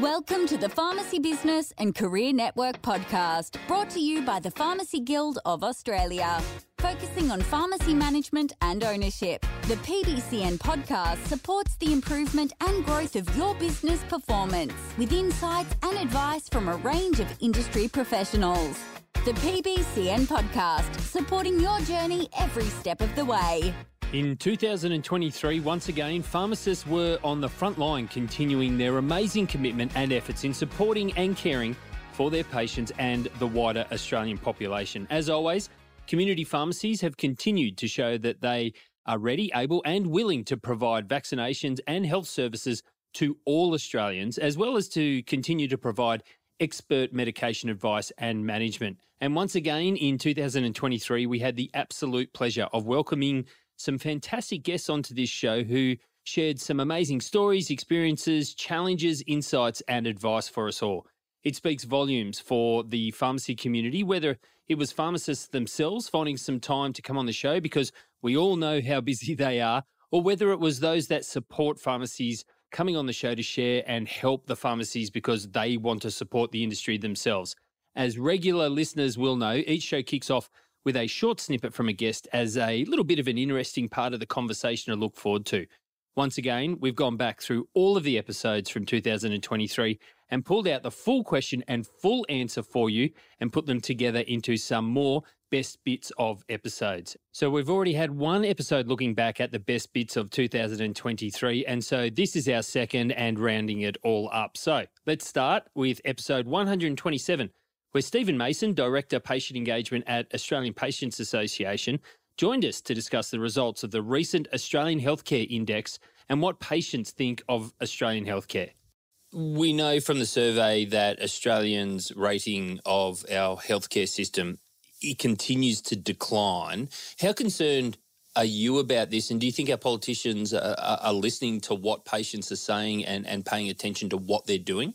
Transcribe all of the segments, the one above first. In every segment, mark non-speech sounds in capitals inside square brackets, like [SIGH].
Welcome to the Pharmacy Business and Career Network podcast, brought to you by the Pharmacy Guild of Australia. Focusing on pharmacy management and ownership, the PBCN podcast supports the improvement and growth of your business performance with insights and advice from a range of industry professionals. The PBCN podcast, supporting your journey every step of the way. In 2023, once again, pharmacists were on the front line, continuing their amazing commitment and efforts in supporting and caring for their patients and the wider Australian population. As always, community pharmacies have continued to show that they are ready, able, and willing to provide vaccinations and health services to all Australians, as well as to continue to provide expert medication advice and management. And once again, in 2023, we had the absolute pleasure of welcoming some fantastic guests onto this show who shared some amazing stories, experiences, challenges, insights, and advice for us all. It speaks volumes for the pharmacy community, whether it was pharmacists themselves finding some time to come on the show because we all know how [LAUGHS] busy they are, or whether it was those that support pharmacies coming on the show to share and help the pharmacies because they want to support the industry themselves. As regular listeners will know, each show kicks off with a short snippet from a guest as a little bit of an interesting part of the conversation to look forward to. Once again, we've gone back through all of the episodes from 2023 and pulled out the full question and full answer for you and put them together into some more best bits of episodes. So we've already had one episode looking back at the best bits of 2023. And so this is our second and rounding it all up. So let's start with episode 127 where Stephen Mason, Director Patient Engagement at Australian Patients Association, joined us to discuss the results of the recent Australian Healthcare Index and what patients think of Australian healthcare. We know from the survey that Australians' rating of our healthcare system it continues to decline. How concerned are you about this? And do you think our politicians are, are listening to what patients are saying and, and paying attention to what they're doing?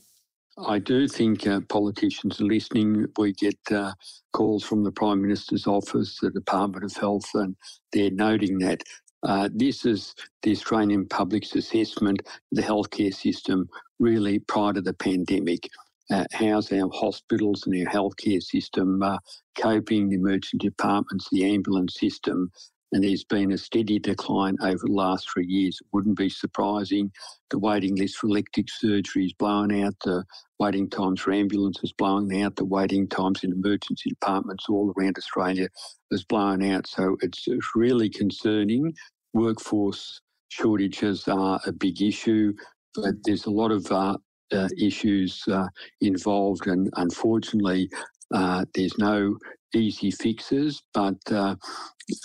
I do think uh, politicians are listening. We get uh, calls from the Prime Minister's office, the Department of Health, and they're noting that uh, this is the Australian public's assessment the healthcare system really prior to the pandemic. Uh, how's our hospitals and our healthcare system uh, coping, the emergency departments, the ambulance system, and there's been a steady decline over the last three years. It wouldn't be surprising. The waiting list for elective surgery is blowing out. The waiting times for ambulances blowing out. The waiting times in emergency departments all around Australia is blowing out. So it's, really concerning. Workforce shortages are a big issue, but there's a lot of uh, uh, issues uh, involved, and unfortunately, uh, there's no easy fixes, but uh,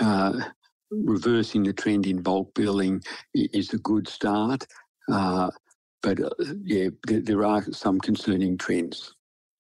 uh, reversing the trend in bulk billing is a good start. Uh, but uh, yeah, there, there are some concerning trends.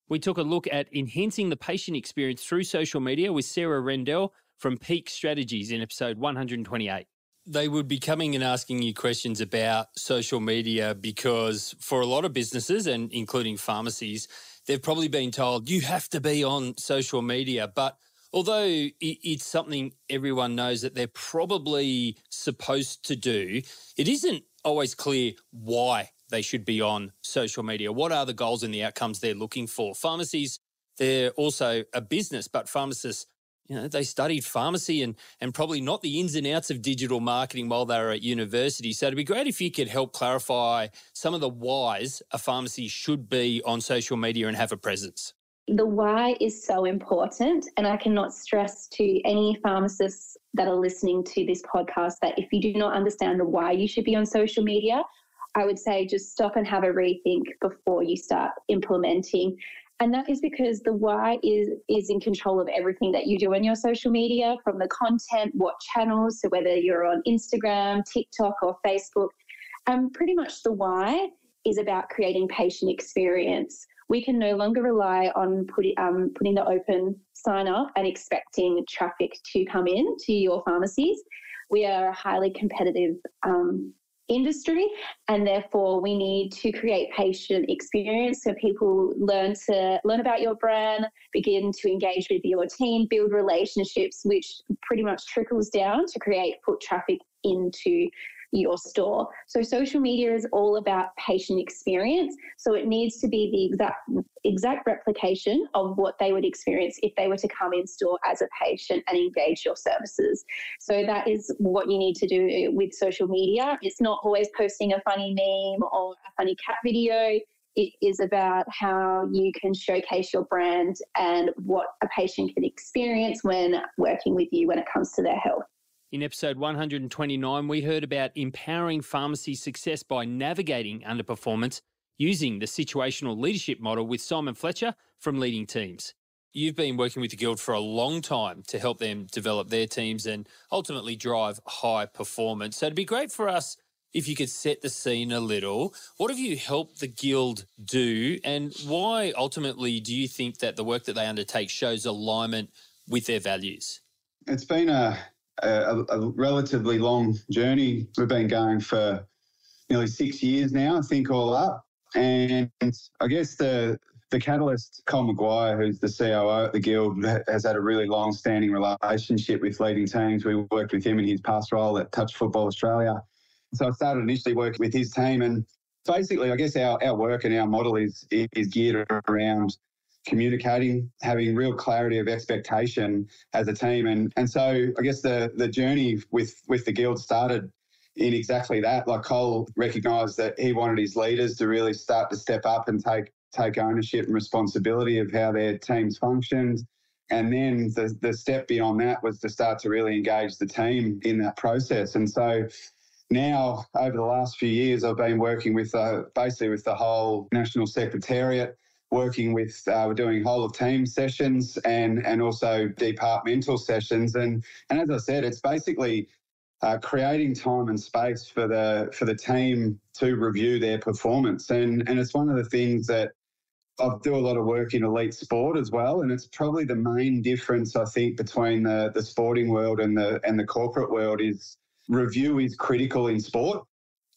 We took a look at enhancing the patient experience through social media with Sarah Rendell from Peak Strategies in episode 128 they would be coming and asking you questions about social media because for a lot of businesses and including pharmacies, they've probably been told you have to be on social media. But although it's something everyone knows that they're probably supposed to do, it isn't always clear why they should be on social media. What are the goals and the outcomes they're looking for? Pharmacies, they're also a business, but pharmacists you know, they studied pharmacy and and probably not the ins and outs of digital marketing while they were at university. So it'd be great if you could help clarify some of the whys a pharmacy should be on social media and have a presence. The why is so important, and I cannot stress to any pharmacists that are listening to this podcast that if you do not understand the why you should be on social media, I would say just stop and have a rethink before you start implementing and that is because the why is is in control of everything that you do on your social media, from the content, what channels, so whether you're on Instagram, TikTok, or Facebook. And pretty much the why is about creating patient experience. We can no longer rely on putting um, putting the open sign up and expecting traffic to come in to your pharmacies. We are a highly competitive um, industry and therefore we need to create patient experience so people learn to learn about your brand begin to engage with your team build relationships which pretty much trickles down to create foot traffic into your store. So social media is all about patient experience. So it needs to be the exact exact replication of what they would experience if they were to come in store as a patient and engage your services. So that is what you need to do with social media. It's not always posting a funny meme or a funny cat video. It is about how you can showcase your brand and what a patient can experience when working with you when it comes to their health. In episode 129, we heard about empowering pharmacy success by navigating underperformance using the situational leadership model with Simon Fletcher from Leading Teams. You've been working with the Guild for a long time to help them develop their teams and ultimately drive high performance. So it'd be great for us if you could set the scene a little. What have you helped the Guild do, and why ultimately do you think that the work that they undertake shows alignment with their values? It's been a, a, a relatively long journey. We've been going for nearly six years now, I think, all up. And I guess the the catalyst, Col McGuire, who's the COO at the Guild, has had a really long standing relationship with leading teams. We worked with him in his past role at Touch Football Australia. So I started initially working with his team, and basically, I guess our, our work and our model is is geared around communicating, having real clarity of expectation as a team, and and so I guess the the journey with with the guild started in exactly that. Like Cole recognised that he wanted his leaders to really start to step up and take take ownership and responsibility of how their teams functioned. And then the, the step beyond that was to start to really engage the team in that process. And so now, over the last few years, I've been working with uh, basically with the whole National Secretariat, working with, uh, we're doing whole of team sessions and, and also departmental sessions. And, and as I said, it's basically uh, creating time and space for the for the team to review their performance. And and it's one of the things that I do a lot of work in elite sport as well, and it's probably the main difference I think between the the sporting world and the and the corporate world is review is critical in sport.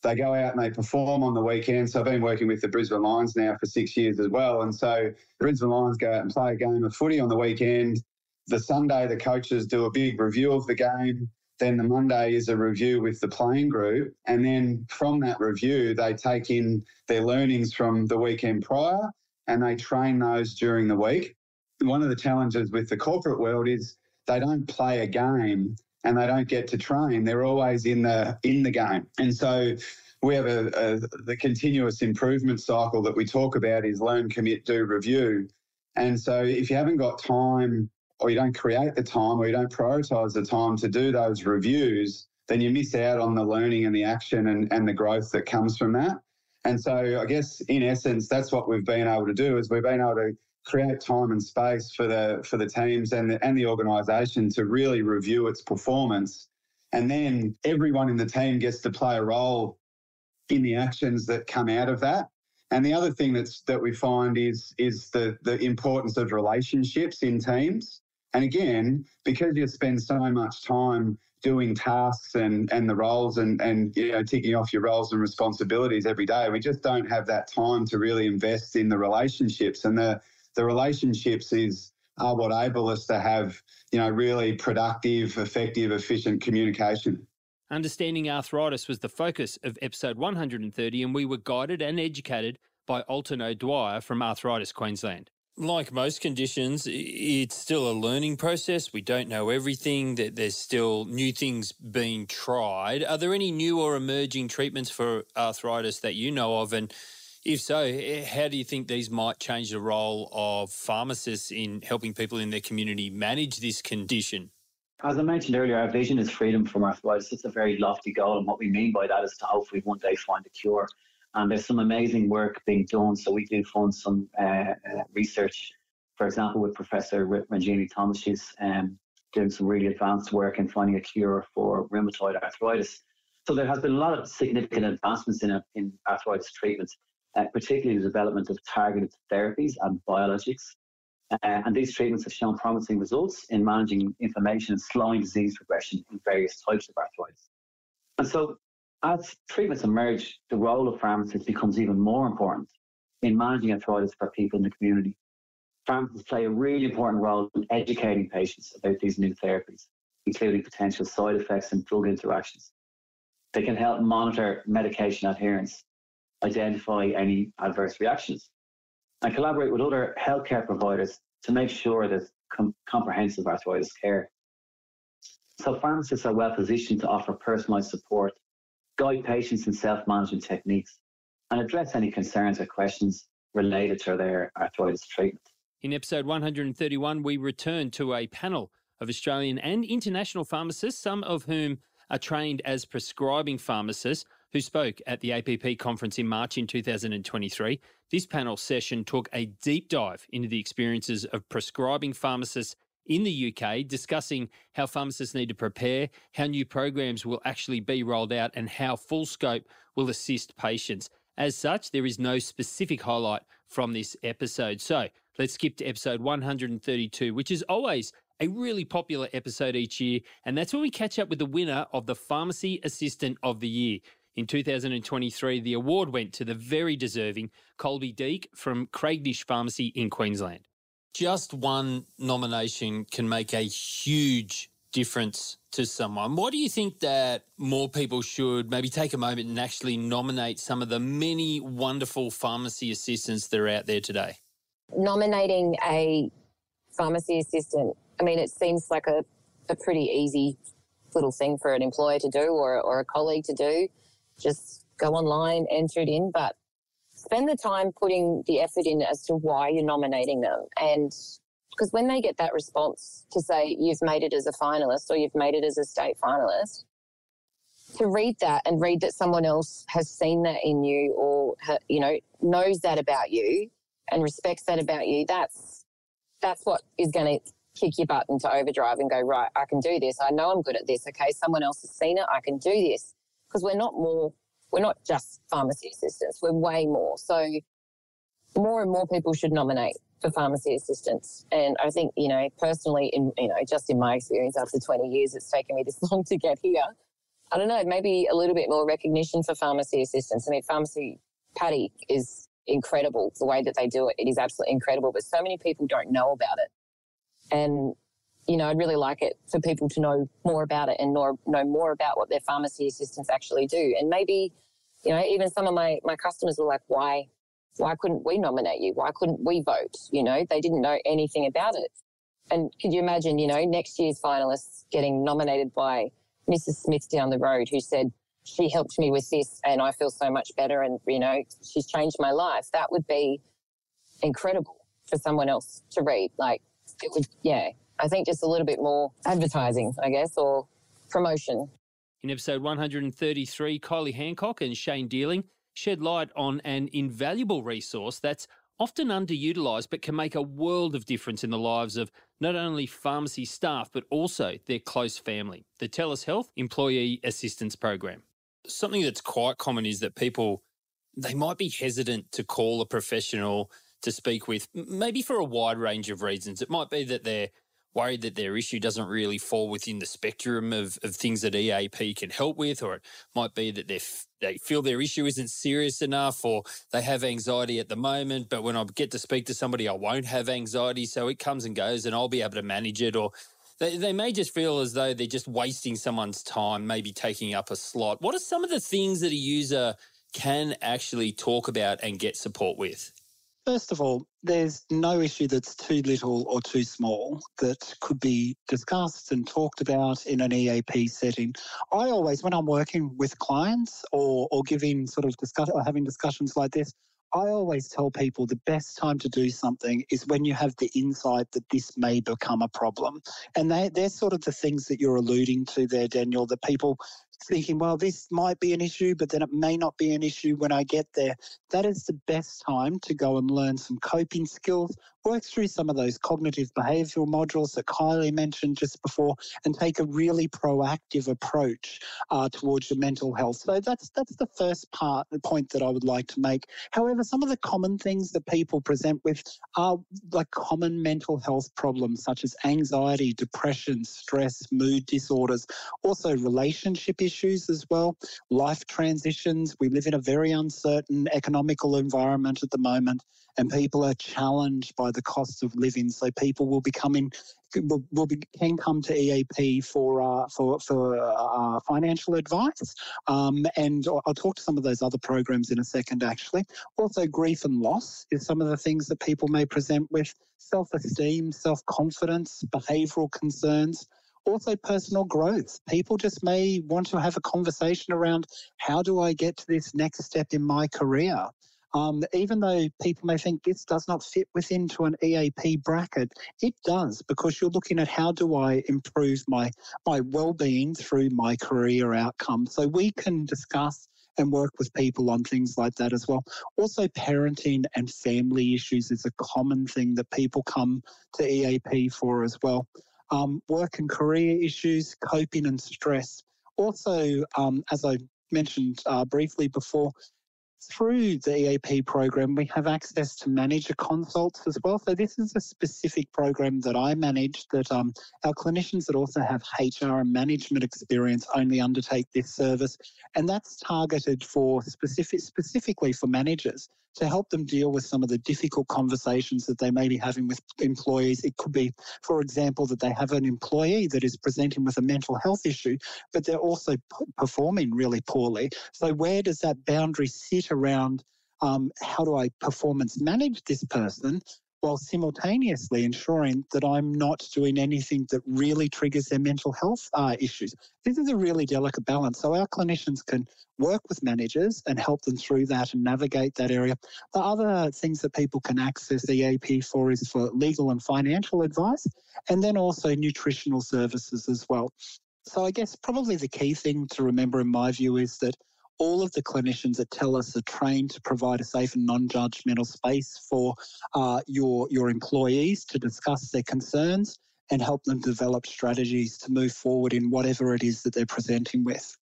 They go out and they perform on the weekend. So I've been working with the Brisbane Lions now for six years as well, and so the Brisbane Lions go out and play a game of footy on the weekend. The Sunday, the coaches do a big review of the game then the Monday is a review with the playing group. And then from that review, they take in their learnings from the weekend prior and they train those during the week. One of the challenges with the corporate world is they don't play a game and they don't get to train. They're always in the in the game. And so we have a, a the continuous improvement cycle that we talk about is learn, commit, do, review. And so if you haven't got time or you don't create the time or you don't prioritize the time to do those reviews, then you miss out on the learning and the action and, and the growth that comes from that. And so I guess in essence, that's what we've been able to do is we've been able to create time and space for the for the teams and the, and the organisation to really review its performance. And then everyone in the team gets to play a role in the actions that come out of that. And the other thing that's that we find is is the the importance of relationships in teams. And again, because you spend so much time doing tasks and, and the roles and, and you know ticking off your roles and responsibilities every day, we just don't have that time to really invest in the relationships. And the the relationships is are what enable us to have, you know, really productive, effective, efficient communication. Understanding arthritis was the focus of episode 130, and we were guided and educated by Alton O'Dwyer from Arthritis Queensland like most conditions, it's still a learning process. We don't know everything. That there's still new things being tried. Are there any new or emerging treatments for arthritis that you know of? And if so, how do you think these might change the role of pharmacists in helping people in their community manage this condition? As I mentioned earlier, our vision is freedom from arthritis. It's a very lofty goal, and what we mean by that is to hopefully one day find a cure. And there's some amazing work being done. So we do fund some uh, uh, research, for example, with Professor Ranjeny Thomas. She's um, doing some really advanced work in finding a cure for rheumatoid arthritis. So there has been a lot of significant advancements in, in arthritis treatments, uh, particularly the development of targeted therapies and biologics. Uh, and these treatments have shown promising results in managing inflammation and slowing disease progression in various types of arthritis. And so as treatments emerge, the role of pharmacists becomes even more important in managing arthritis for people in the community. Pharmacists play a really important role in educating patients about these new therapies, including potential side effects and drug interactions. They can help monitor medication adherence, identify any adverse reactions, and collaborate with other healthcare providers to make sure there's com- comprehensive arthritis care. So pharmacists are well positioned to offer personalised support, guide patients in self-management techniques, and address any concerns or questions related to their arthritis treatment. In episode 131, we return to a panel of Australian and international pharmacists, some of whom are trained as prescribing pharmacists who spoke at the APP conference in March in 2023. This panel session took a deep dive into the experiences of prescribing pharmacists in the UK, discussing how pharmacists need to prepare, how new programs will actually be rolled out, and how full scope will assist patients. As such, there is no specific highlight from this episode. So let's skip to episode 132, which is always a really popular episode each year. And that's when we catch up with the winner of the Pharmacy Assistant of the Year. In 2023, the award went to the very deserving Colby Deek from Craignish Pharmacy in Queensland. Just one nomination can make a huge difference to someone. Why do you think that more people should maybe take a moment and actually nominate some of the many wonderful pharmacy assistants that are out there today? Nominating a pharmacy assistant, I mean, it seems like a, a pretty easy little thing for an employer to do or, or a colleague to do just go online, enter it in, but spend the time putting the effort in as to why you're nominating them. And because when they get that response to say you've made it as a finalist or you've made it as a state finalist, to read that and read that someone else has seen that in you or you know knows that about you and respects that about you, that's that's what is going to kick your butt into overdrive and go right. I can do this. I know I'm good at this. Okay, someone else has seen it. I can do this because we're not more, we're not just pharmacy assistants, we're way more. So more and more people should nominate for pharmacy assistants. And I think, you know, personally, in, you know, just in my experience after 20 years, it's taken me this [LAUGHS] long to get here. I don't know, maybe a little bit more recognition for pharmacy assistants. I mean, pharmacy Patty is incredible. The way that they do it, it is absolutely incredible. But so many people don't know about it. And you know, I'd really like it for people to know more about it and know, know more about what their pharmacy assistants actually do. And maybe, you know, even some of my, my customers were like, why, why couldn't we nominate you? Why couldn't we vote? You know, they didn't know anything about it. And could you imagine, you know, next year's finalists getting nominated by Mrs. Smith down the road who said, she helped me with this and I feel so much better and, you know, she's changed my life. That would be incredible for someone else to read. Like, it would, yeah, I think just a little bit more advertising, I guess, or promotion. In episode 133, Kylie Hancock and Shane Dealing shed light on an invaluable resource that's often underutilised but can make a world of difference in the lives of not only pharmacy staff but also their close family. The TELUS Health Employee Assistance Program. Something that's quite common is that people they might be hesitant to call a professional to speak with, maybe for a wide range of reasons. It might be that they're worried that their issue doesn't really fall within the spectrum of, of things that EAP can help with, or it might be that they they feel their issue isn't serious enough, or they have anxiety at the moment. But when I get to speak to somebody, I won't have anxiety, so it comes and goes, and I'll be able to manage it. Or they, they may just feel as though they're just wasting someone's time, maybe taking up a slot. What are some of the things that a user can actually talk about and get support with? First of all, there's no issue that's too little or too small that could be discussed and talked about in an EAP setting. I always, when I'm working with clients or, or giving sort of discuss or having discussions like this, I always tell people the best time to do something is when you have the insight that this may become a problem. And they, they're sort of the things that you're alluding to there, Daniel, that people thinking, well, this might be an issue, but then it may not be an issue when I get there. That is the best time to go and learn some coping skills, work through some of those cognitive behavioral modules that Kylie mentioned just before, and take a really proactive approach uh, towards your mental health. So that's that's the first part, the point that I would like to make. However, some of the common things that people present with are like common mental health problems such as anxiety, depression, stress, mood disorders, also relationship issues as well, life transitions. We live in a very uncertain economical environment at the moment, and people are challenged by the cost of living. So people will be coming will, will be, can come to EAP for uh, for for uh, financial advice, um, and I'll talk to some of those other programs in a second. Actually, also grief and loss is some of the things that people may present with self-esteem, self-confidence, behavioural concerns. Also, personal growth. People just may want to have a conversation around how do I get to this next step in my career? Um, even though people may think this does not fit within to an EAP bracket, it does because you're looking at how do I improve my my well-being through my career outcome. So we can discuss and work with people on things like that as well. Also, parenting and family issues is a common thing that people come to EAP for as well. Um, work and career issues, coping and stress. Also, um, as I mentioned uh, briefly before, through the EAP program, we have access to manager consults as well. So this is a specific program that I manage that um, our clinicians that also have HR and management experience only undertake this service. And that's targeted for specific, specifically for managers to help them deal with some of the difficult conversations that they may be having with employees. It could be, for example, that they have an employee that is presenting with a mental health issue, but they're also p- performing really poorly. So, where does that boundary sit around? Um, how do I performance manage this person while simultaneously ensuring that I'm not doing anything that really triggers their mental health uh, issues. This is a really delicate balance. So our clinicians can work with managers and help them through that and navigate that area. The other things that people can access EAP for is for legal and financial advice, and then also nutritional services as well. So I guess probably the key thing to remember in my view is that all of the clinicians that TELUS are trained to provide a safe and non-judgmental space for uh, your your employees to discuss their concerns and help them develop strategies to move forward in whatever it is that they're presenting with.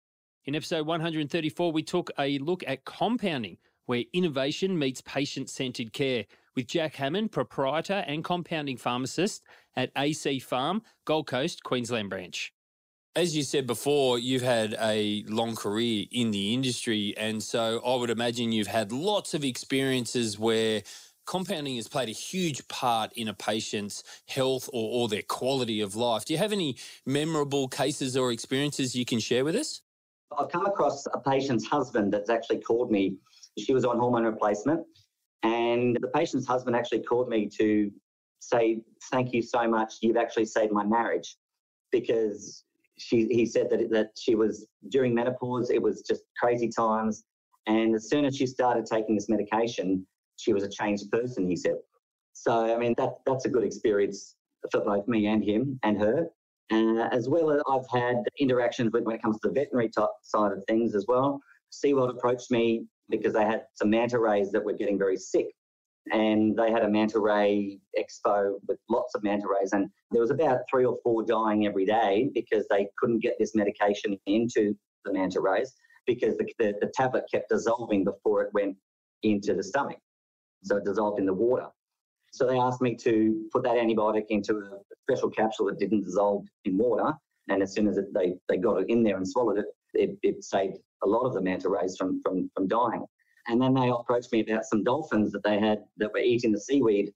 In episode 134, we took a look at compounding, where innovation meets patient centered care, with Jack Hammond, proprietor and compounding pharmacist at AC Farm, Gold Coast, Queensland branch. As you said before, you've had a long career in the industry. And so I would imagine you've had lots of experiences where compounding has played a huge part in a patient's health or, or their quality of life. Do you have any memorable cases or experiences you can share with us? I've come across a patient's husband that's actually called me. She was on hormone replacement, and the patient's husband actually called me to say, Thank you so much. You've actually saved my marriage because she he said that that she was during menopause. It was just crazy times, and as soon as she started taking this medication, she was a changed person. He said. So I mean that that's a good experience for both me and him and her. Uh, as well as I've had interactions with when it comes to the veterinary side of things as well. SeaWorld approached me because they had some manta rays that were getting very sick and they had a manta ray expo with lots of manta rays and there was about three or four dying every day because they couldn't get this medication into the manta rays because the, the, the tablet kept dissolving before it went into the stomach. So it dissolved in the water. So they asked me to put that antibiotic into a special capsule that didn't dissolve in water and as soon as it, they, they got it in there and swallowed it, it, it saved a lot of the manta rays from, from, from dying and then they approached me about some dolphins that they had that were eating the seaweed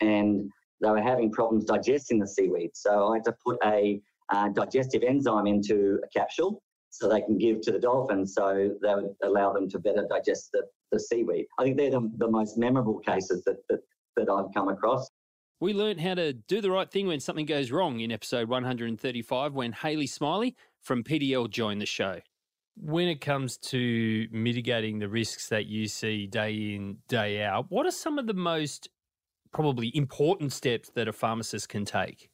and they were having problems digesting the seaweed. So I had to put a uh, digestive enzyme into a capsule so they can give to the dolphins so they would allow them to better digest the, the seaweed. I think they're the, the most memorable cases that, that, that I've come across. We learned how to do the right thing when something goes wrong in episode 135 when Hayley Smiley from PDL joined the show. When it comes to mitigating the risks that you see day in, day out, what are some of the most probably important steps that a pharmacist can take?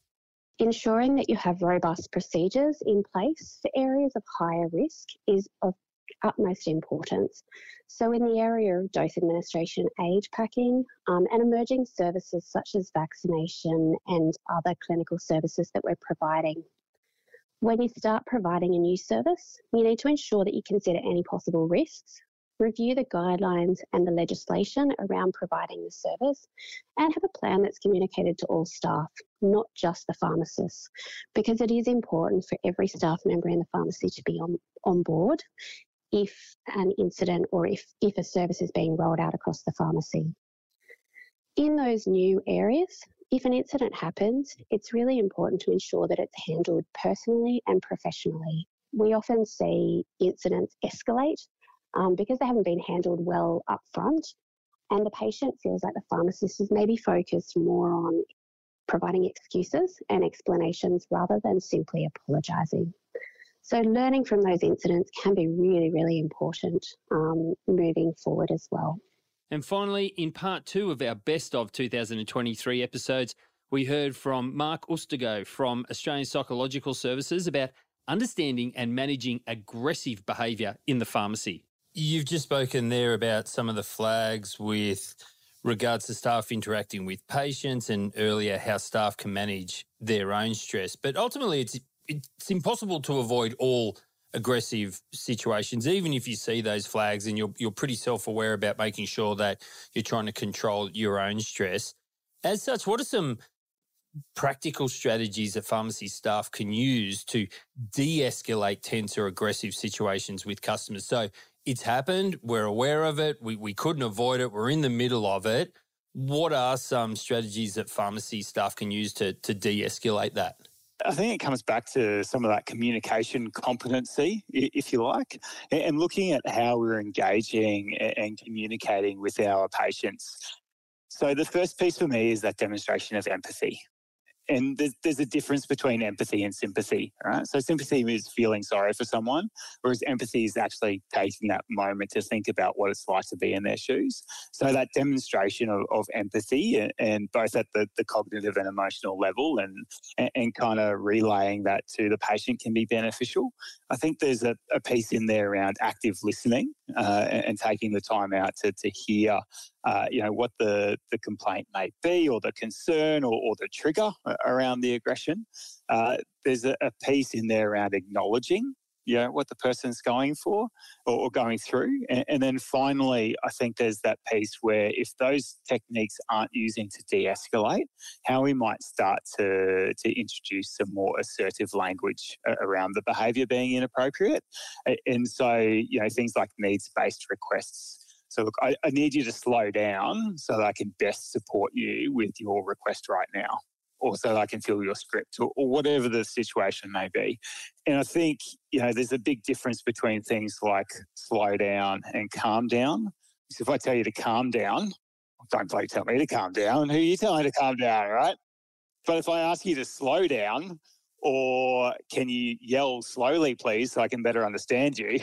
Ensuring that you have robust procedures in place for areas of higher risk is of utmost importance. So, in the area of dose administration, age packing, um, and emerging services such as vaccination and other clinical services that we're providing when you start providing a new service, you need to ensure that you consider any possible risks review the guidelines and the legislation around providing the service, and have a plan that's communicated to all staff, not just the pharmacists, because it is important for every staff member in the pharmacy to be on, on board if an incident or if, if a service is being rolled out across the pharmacy. In those new areas, if an incident happens, it's really important to ensure that it's handled personally and professionally. We often see incidents escalate um, because they haven't been handled well up front, and the patient feels like the pharmacist is maybe focused more on providing excuses and explanations rather than simply apologising. So, learning from those incidents can be really, really important um, moving forward as well. And finally, in part two of our Best of 2023 episodes, we heard from Mark Ustigo from Australian Psychological Services about understanding and managing aggressive behaviour in the pharmacy. You've just spoken there about some of the flags with regards to staff interacting with patients and earlier how staff can manage their own stress. But ultimately, it's, it's impossible to avoid all aggressive situations, even if you see those flags and you're you're pretty self aware about making sure that you're trying to control your own stress. As such, what are some practical strategies that pharmacy staff can use to de-escalate tense or aggressive situations with customers? So it's happened, we're aware of it, we, we couldn't avoid it, we're in the middle of it. What are some strategies that pharmacy staff can use to, to de-escalate that? I think it comes back to some of that communication competency, if you like, and looking at how we're engaging and communicating with our patients. So, the first piece for me is that demonstration of empathy and there's, there's a difference between empathy and sympathy, right? So sympathy is feeling sorry for someone, whereas empathy is actually taking that moment to think about what it's like to be in their shoes. So that demonstration of, of empathy and, both at the, the cognitive and emotional level and, and, and kind of relaying that to the patient can be beneficial. I think there's a, a piece in there around active listening uh, and, and, taking the time out to, to hear uh, you know, what the, the complaint may be or the concern or, or the trigger around the aggression. Uh, there's a, a, piece in there around acknowledging, you know, what the person's going for or, or going through. And, and, then finally, I think there's that piece where if those techniques aren't using to de-escalate, how we might start to, to introduce some more assertive language around the behaviour being inappropriate. And so, you know, things like needs-based requests so, look, I, I need you to slow down so that I can best support you with your request right now or so that I can fill your script or, or, whatever the situation may be. And I think, you know, there's a big difference between things like slow down and calm down. So if I tell you to calm down, don't play tell me to calm down. Who are you telling to calm down, right? But if I ask you to slow down, or can you yell slowly, please, so I can better understand you?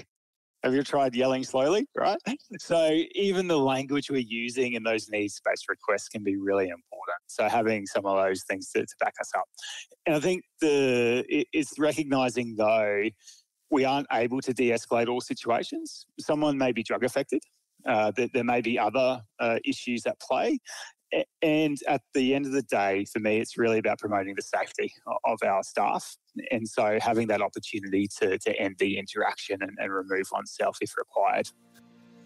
Have you tried yelling slowly? Right. [LAUGHS] So even the language we're using in those needs-based requests can be really important. So having some of those things to, to back us up. And I think the it's recognizing though we aren't able to de-escalate all situations. Someone may be drug affected. Uh, there, there, may be other uh, issues at play. And at the end of the day, for me, it's really about promoting the safety of our staff. And so having that opportunity to, to end the interaction and, and remove oneself if required.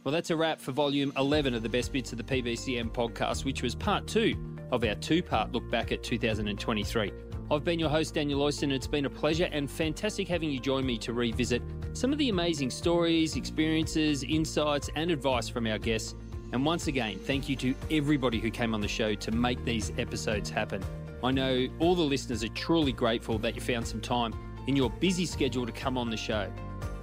Well, that's a wrap for volume 11 of the Best Bits of the PBCN podcast, which was part two of our two part look back at 2023. I've been your host, Daniel Oyston, and it's been a pleasure and fantastic having you join me to revisit some of the amazing stories, experiences, insights, and advice from our guests and once again, thank you to everybody who came on the show to make these episodes happen. I know all the listeners are truly grateful that you found some time in your busy schedule to come on the show.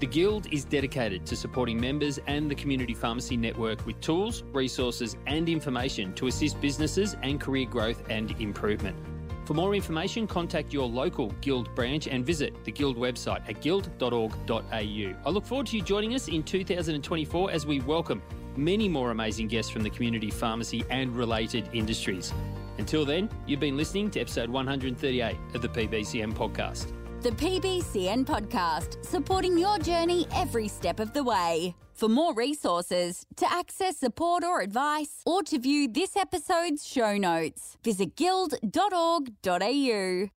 The Guild is dedicated to supporting members and the Community Pharmacy Network with tools, resources, and information to assist businesses and career growth and improvement. For more information, contact your local Guild branch and visit the Guild website at guild.org.au. I look forward to you joining us in 2024 as we welcome many more amazing guests from the community pharmacy and related industries. Until then, you've been listening to episode 138 of the PBCN podcast. The PBCN podcast, supporting your journey every step of the way. For more resources, to access support or advice, or to view this episode's show notes, visit guild.org.au.